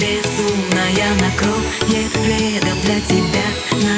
безумная накроет лето для тебя на